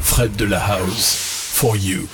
Fred de la House, for you.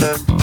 Right behind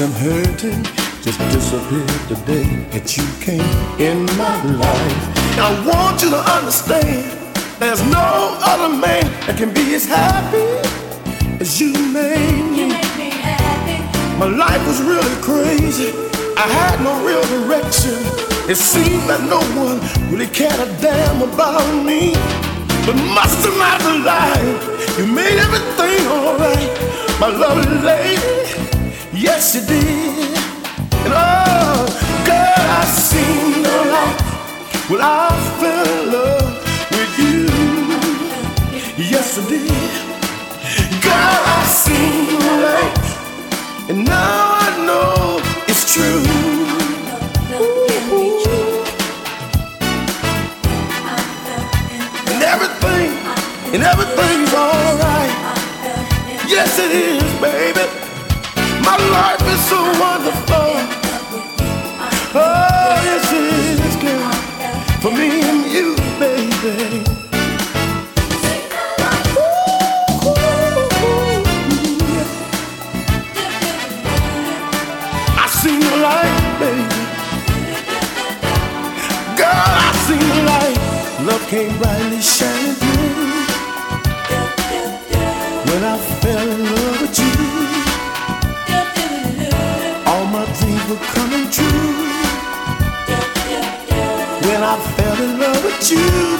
and hurting just disappeared the day that you came in my life. I want you to understand, there's no other man that can be as happy as you made me. You make me happy. My life was really crazy. I had no real direction. It seemed that no one really cared a damn about me. But much to my delight, you made everything alright. My lovely lady, yes you did. And oh, girl, I seen the light when I fell in love with you. Yes I did. Girl, I seen the light, and now I know it's true. And everything, and everything's alright. Yes, it is, baby. My life is so wonderful. Oh. For me and you, baby. I seen the light, baby. Girl, I seen the light. Love came brightly shining through. When I fell you,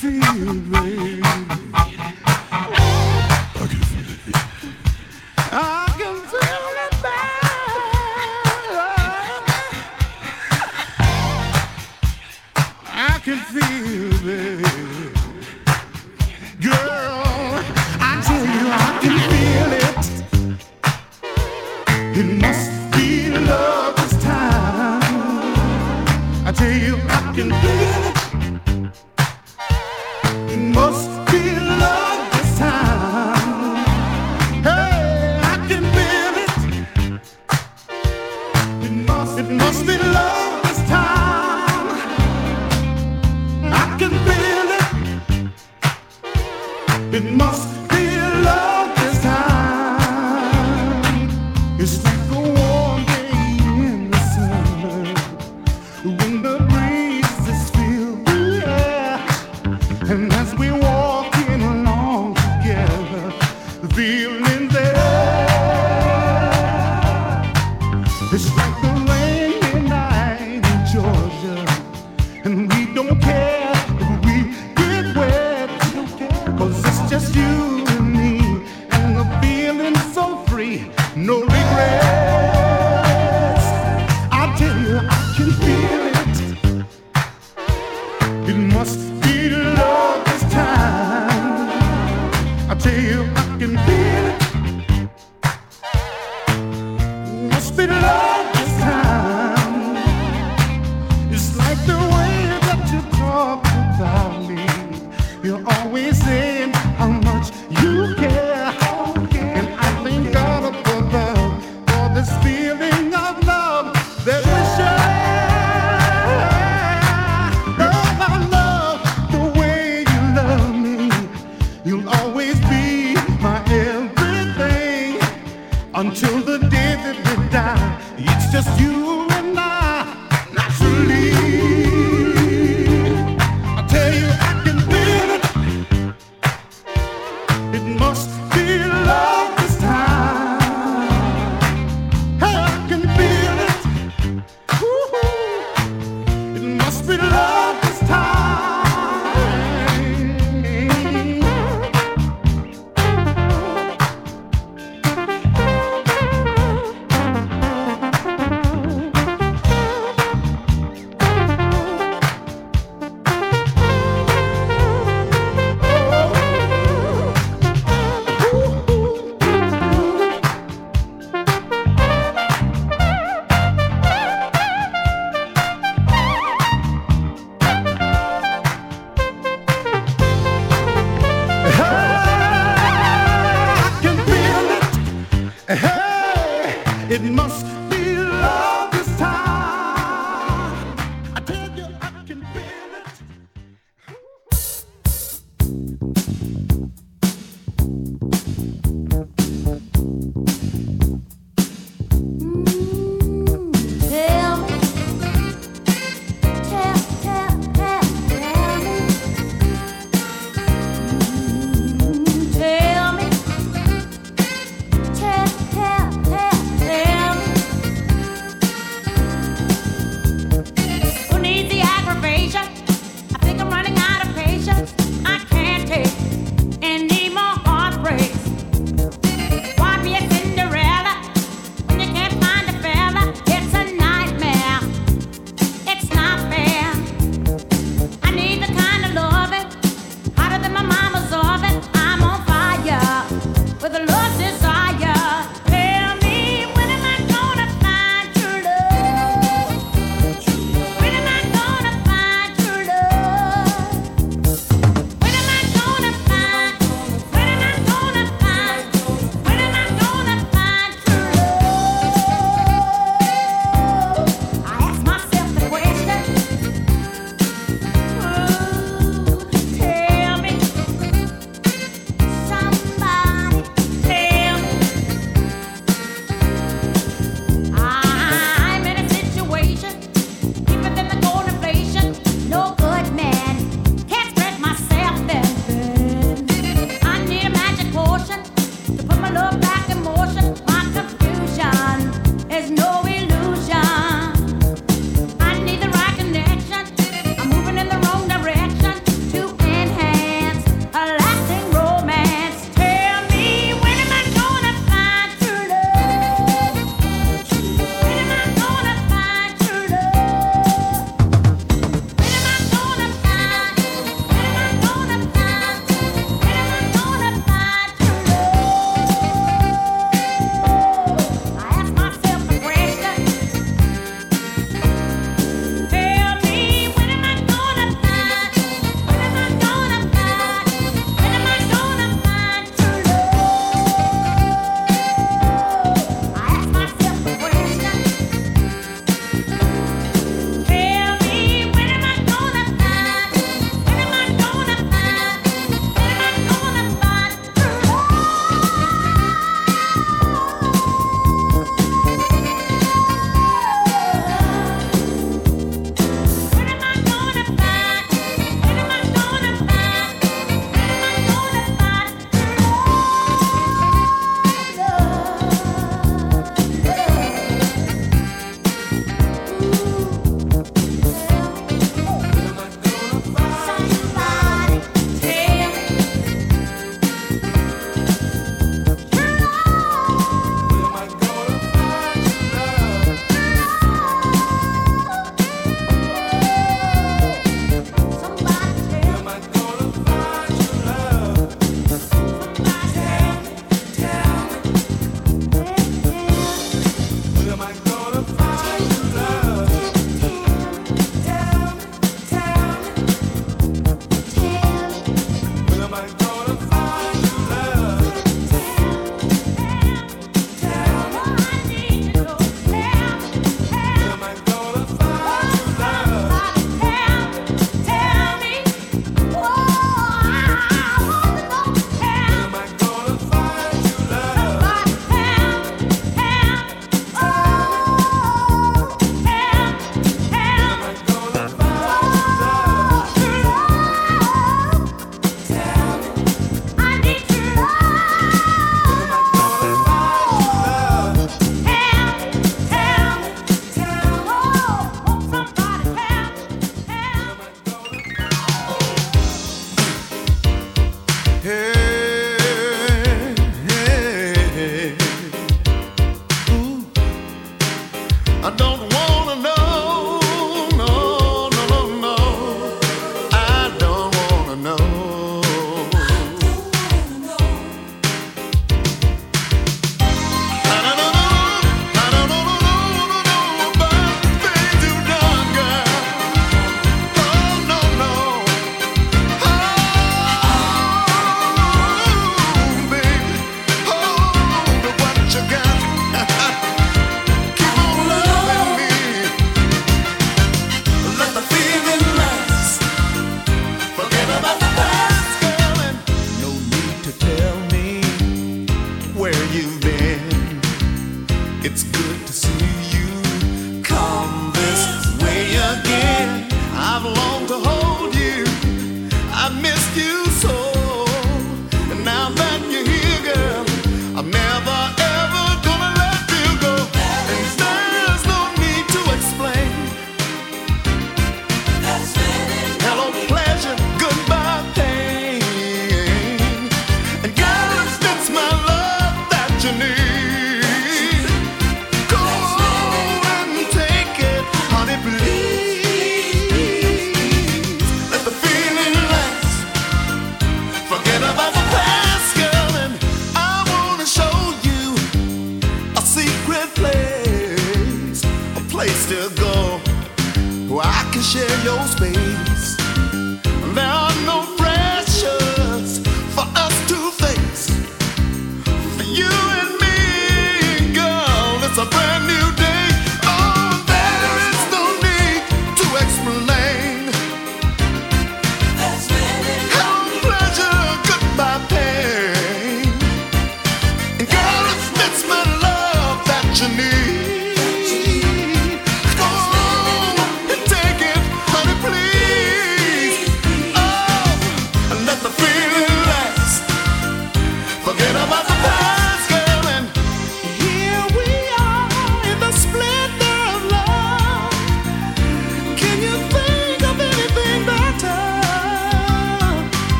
feel baby.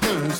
Down